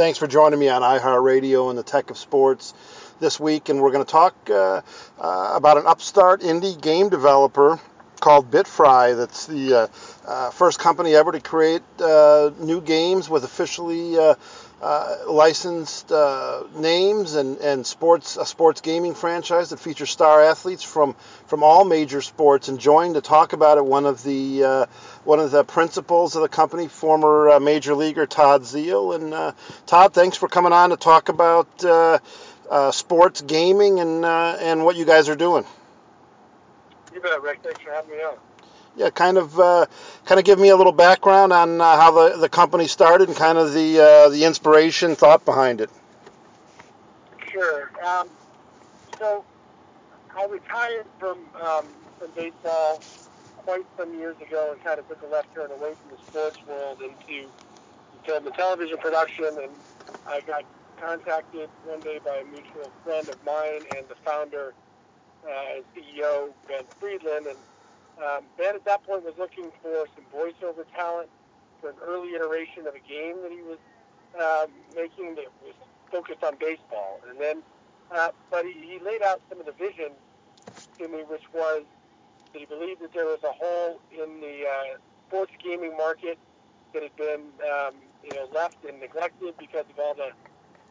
Thanks for joining me on iHeartRadio and the Tech of Sports this week, and we're going to talk uh, uh, about an upstart indie game developer called BitFry. That's the uh, uh first company ever to create uh, new games with officially uh, licensed names and, and sports a sports gaming franchise that features star athletes from from all major sports. And joined to talk about it, one of the one of the principals of the company, former major leaguer Todd Zeile. And Todd, thanks for coming on to talk about uh, sports gaming and uh, and what you guys are doing. You bet, Rick. Thanks for having me on. Yeah, kind of uh, kind of give me a little background on uh, how the, the company started and kind of the uh, the inspiration thought behind it. Sure. Um, so I retired from um, from baseball quite some years ago and kind of took a left turn away from the sports world into film and television production, and I got contacted one day by a mutual friend of mine and the founder uh, and CEO, Ben Friedland. And um, Ben at that point was looking for some voiceover talent for an early iteration of a game that he was um, making that was focused on baseball. And then, uh, but he, he laid out some of the vision to me, which was that he believed that there was a hole in the uh, sports gaming market that had been, um, you know, left and neglected because of all the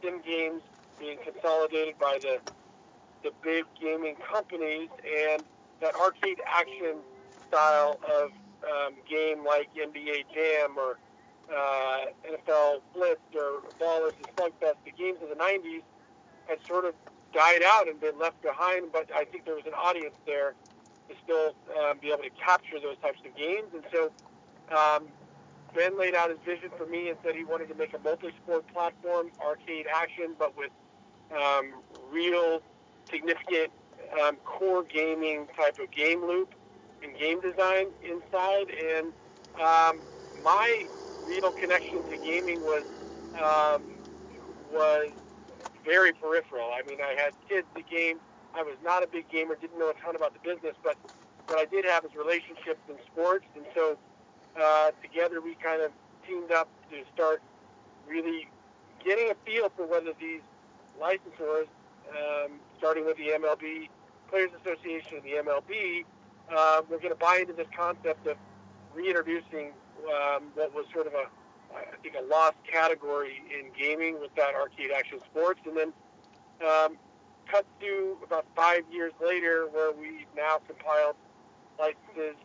sim games being consolidated by the the big gaming companies, and that arcade action style of um, game like NBA Jam or uh, NFL Blitz or Ballers and Slugfest, the games of the 90s had sort of died out and been left behind, but I think there was an audience there to still um, be able to capture those types of games. And so um, Ben laid out his vision for me and said he wanted to make a multi-sport platform, arcade action, but with um, real significant um, core gaming type of game loop and game design inside. And um, my real connection to gaming was um, was very peripheral. I mean, I had kids that game. I was not a big gamer, didn't know a ton about the business, but what I did have is relationships in sports, and so uh, together we kind of teamed up to start really getting a feel for whether these licensors, um, starting with the MLB Players Association and the MLB, uh, were going to buy into this concept of reintroducing um, what was sort of a, I think, a lost category in gaming with that arcade action sports, and then um, cut to about five years later, where we now compiled licenses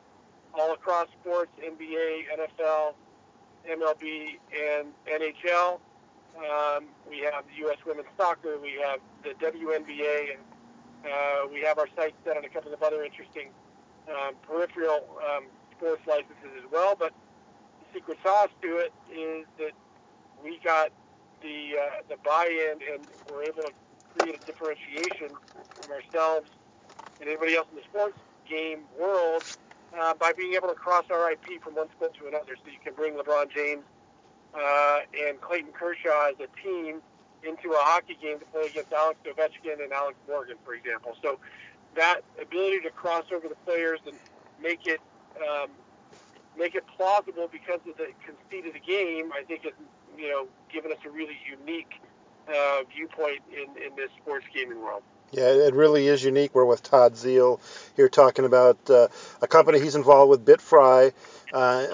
all across sports, NBA, NFL, MLB, and NHL. Um, we have the U.S. women's soccer. We have the WNBA, and uh, we have our sights set on a couple of other interesting um, peripheral um, sports licenses as well. But the secret sauce to it is that we got the uh, the buy-in, and we're able to create a differentiation from ourselves and anybody else in the sports game world uh, by being able to cross our IP from one sport to another. So you can bring LeBron James uh, and Clayton Kershaw as a team into a hockey game to play against Alex Ovechkin and Alex Morgan, for example. So that ability to cross over the players and make it um, make it plausible because of the conceit of the game, I think has you know given us a really unique uh, viewpoint in, in this sports gaming world. Yeah, it really is unique. We're with Todd Zeile here talking about uh, a company he's involved with, BitFry, uh,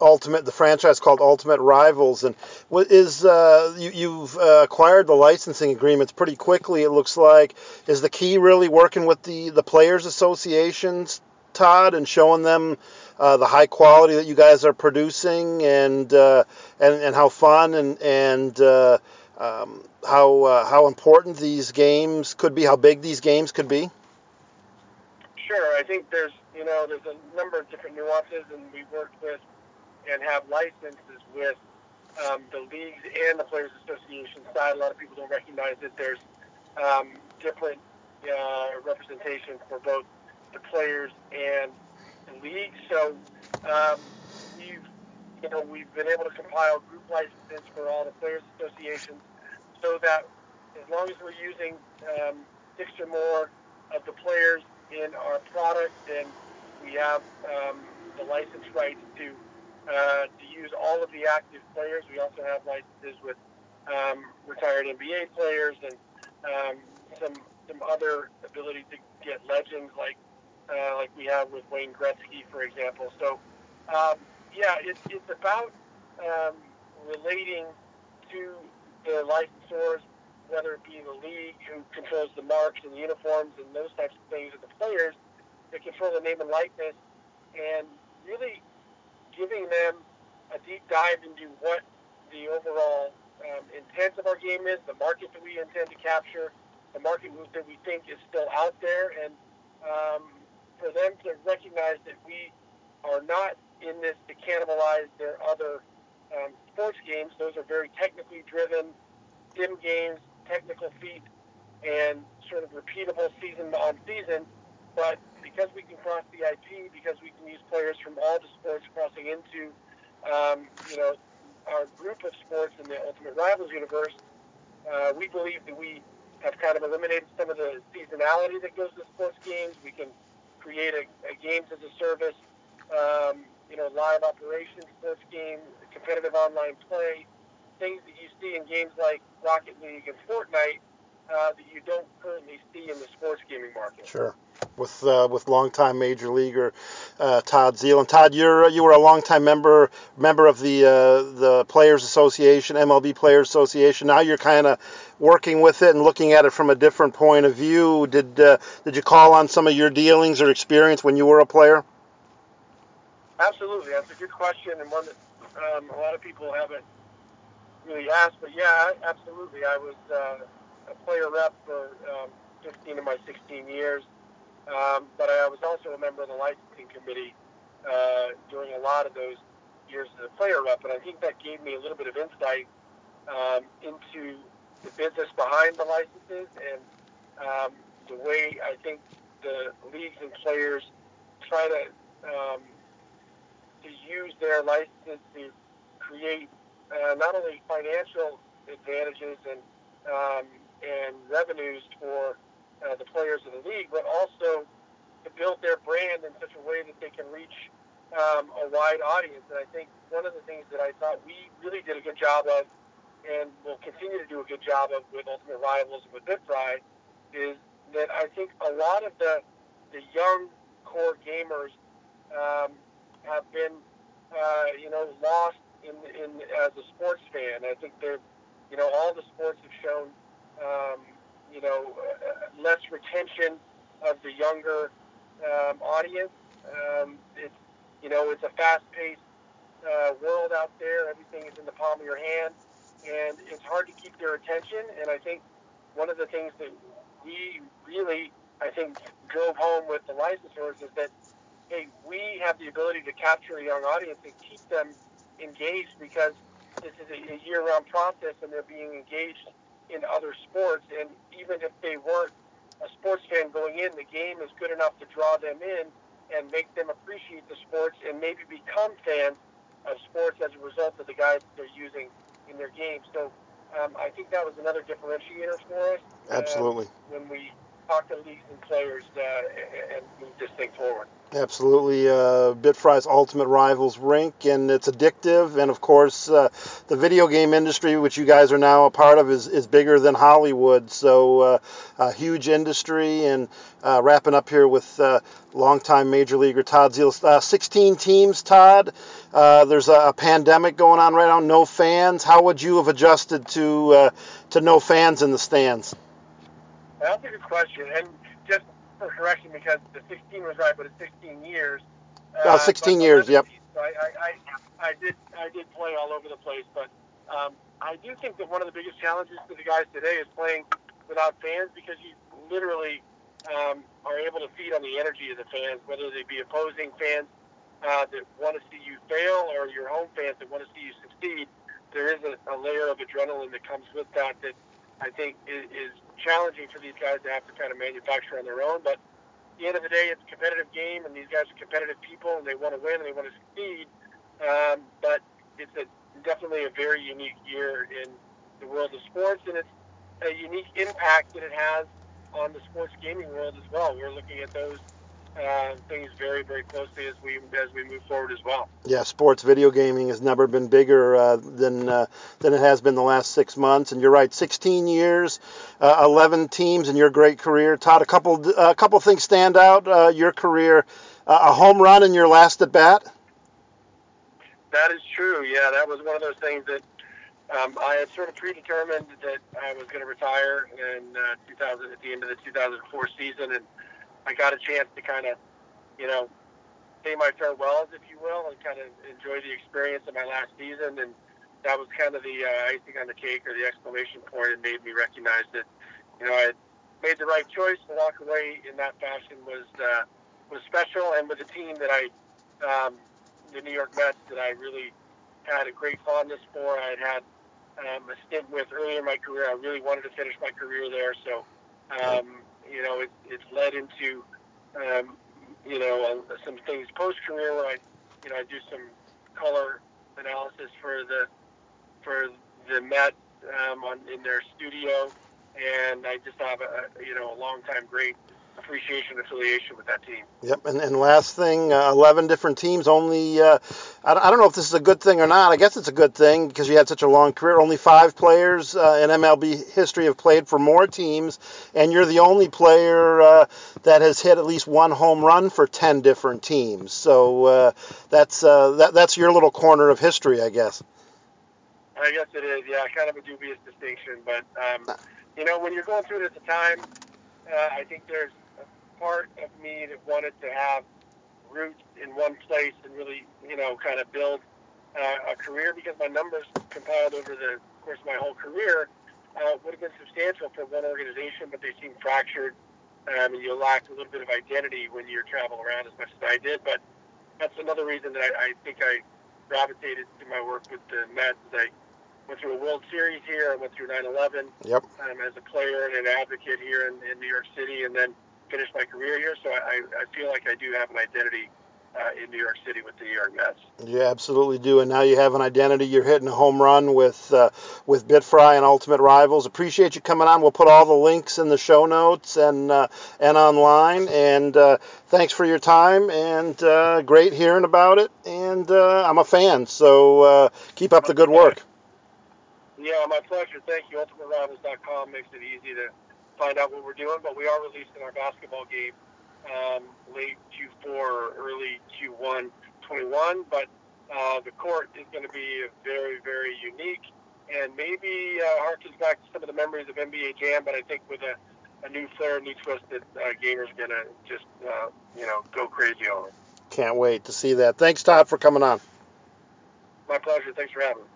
Ultimate, the franchise called Ultimate Rivals, and what is uh, you, have uh, acquired the licensing agreements pretty quickly. It looks like is the key really working with the the players associations, Todd, and showing them uh, the high quality that you guys are producing, and uh, and and how fun and and um, how uh, how important these games could be, how big these games could be? Sure, I think there's you know there's a number of different nuances, and we worked with and have licenses with um, the leagues and the players' association side. A lot of people don't recognize that there's um, different uh, representation for both the players and the leagues. So um, we've you know we've been able to compile group licenses for all the players' associations so that as long as we're using um, six or more of the players in our product, then we have um, the license rights to uh, to use all of the active players. We also have licenses with um, retired NBA players and um, some some other ability to get legends like uh, like we have with Wayne Gretzky, for example. So um, yeah, it's it's about um, relating to the licensors, whether it be the league who controls the marks and the uniforms and those types of things, or the players that control the name and likeness, and really giving them a deep dive into what the overall um, intent of our game is, the market that we intend to capture, the market that we think is still out there, and um, for them to recognize that we are not in this to cannibalize their other um, sports games. Those are very technically driven, sim games, technical feats, and sort of repeatable season on season. But because we can cross the IP, because we can use players from all the sports crossing into, um, you know, our group of sports in the Ultimate Rivals universe, uh, we believe that we have kind of eliminated some of the seasonality that goes to sports games. We can create a, a games as a service, um, you know, live operations sports game, competitive online play, things that you see in games like Rocket League and Fortnite uh, that you don't currently see in the sports gaming market. Sure with uh, with longtime major leaguer uh, Todd Zeile. And Todd, you're you were a longtime member member of the uh, the Players Association, MLB Players Association. Now you're kind of working with it and looking at it from a different point of view. Did uh, did you call on some of your dealings or experience when you were a player? Absolutely, that's a good question and one that um, a lot of people haven't really asked. But yeah, absolutely, I was uh, a player rep for um, 15 of my 16 years. Um, but I was also a member of the licensing committee uh, during a lot of those years as a player rep, and I think that gave me a little bit of insight um, into the business behind the licenses and um, the way I think the leagues and players try to um, to use their licenses to create uh, not only financial advantages and um, and revenues for uh, the players of the league, but also to build their brand in such a way that they can reach um, a wide audience. And I think one of the things that I thought we really did a good job of, and will continue to do a good job of with Ultimate Rivals and with BitFry, is that I think a lot of the the young core gamers um, have been, uh, you know, lost in in as a sports fan. I think they're, you know, all the sports have shown. Um, you know, uh, less retention of the younger um, audience. Um, it's, you know, it's a fast-paced uh, world out there. Everything is in the palm of your hand, and it's hard to keep their attention. And I think one of the things that we really, I think, drove home with the licensors is that, hey, we have the ability to capture a young audience and keep them engaged because this is a, a year-round process, and they're being engaged in other sports. And even if they weren't a sports fan going in, the game is good enough to draw them in and make them appreciate the sports and maybe become fans of sports as a result of the guys that they're using in their games. So um, I think that was another differentiator for us. Um, Absolutely. when we talk to leagues and players uh, and move this thing forward. Absolutely, uh, BitFry's Ultimate Rivals rink, and it's addictive. And of course, uh, the video game industry, which you guys are now a part of, is, is bigger than Hollywood. So, uh, a huge industry. And uh, wrapping up here with uh, longtime major leaguer Todd Zeile. Uh, 16 teams, Todd. there's a, a, pandemic going on right now. No fans. How would you have adjusted to to no fans in the stands? That's a good question. And just for correction because the 16 was right, but it's 16 years. Uh, 16 years, yep. So I, I, I, I, did I did play all over the place, but um, I do think that one of the biggest challenges for the guys today is playing without fans because you literally um, are able to feed on the energy of the fans, whether they be opposing fans uh, that want to see you fail or your home fans that want to see you succeed. There is a, a layer of adrenaline that comes with that that I think is, is challenging for these guys to have to kind of manufacture on their own. But at the end of the day, it's a competitive game, and these guys are competitive people, and they want to win and they want to succeed. Um, but it's a, definitely a very unique year in the world of sports, and it's a unique impact that it has on the sports gaming world as well. We're looking at those uh, things very, very closely as we as we move forward as well. Yeah, sports video gaming has never been bigger uh, than uh, than it has been the last six months. And you're right, 16 years, uh, 11 teams in your great career. Todd, a couple a couple things stand out. Uh, your career, uh, a home run in your last at bat. That is true. Yeah, that was one of those things that um, I had sort of predetermined that I was going to retire in uh, 2000 at the end of the 2004 season, and I got a chance to kind of, you know, say my farewells, if you will, and kind of enjoy the experience of my last season. And that was kind of the uh, icing on the cake or the exclamation point. It made me recognize that, you know, I made the right choice. To walk away in that fashion was uh, was special, and with a team that I, um, the New York Mets, that I really had a great fondness for. I had had um, a stint with earlier in my career. I really wanted to finish my career there, so um, you know, it, it's led into, um, you know, uh, some things post career where I, you know, I do some color analysis for the for the Met um, on in their studio, and I just have a you know a long time great appreciation affiliation with that team. Yep, and, and last thing, uh, 11 different teams, only, uh, I, I, don't know if this is a good thing or not. I guess it's a good thing because you had such a long career. Only five players uh, in MLB history have played for more teams, and you're the only player uh, that has hit at least one home run for 10 different teams. So uh, that's, uh, that, that's your little corner of history, I guess. I guess it is, yeah, kind of a dubious distinction. But, um, you know, when you're going through it at the time, I think there's part of me that wanted to have roots in one place and really, you know, kind of build uh, a career because my numbers compiled over the course of my whole career uh, would have been substantial for one organization, but they seem fractured, um, and you lack a little bit of identity when you travel around as much as I did. But that's another reason that I, I think I gravitated to my work with the Mets. I went through a World Series here. I went through 9/11 yep. um, as a player and an advocate here in, in New York City, and then finish my career here. So I, I feel like I do have an identity uh, in New York City with the New York Mets. You absolutely do, and now you have an identity. You're hitting a home run with uh, with BitFry and Ultimate Rivals. Appreciate you coming on. We'll put all the links in the show notes and uh, and online. And uh, thanks for your time. And uh, great hearing about it. And uh, I'm a fan, so keep up the good work. Yeah, my pleasure. Thank you. UltimateRivals.com makes it easy to find out what we're doing, but we are releasing our basketball game um, late Q4 or early Q1 21. But uh, the court is going to be very, very unique and maybe uh, harkens back to some of the memories of NBA Jam, but I think with a, a new flair, a new twist that uh, gamers going to just, uh, you know, go crazy over. Can't wait to see that. Thanks, Todd, for coming on. My pleasure. Thanks for having me.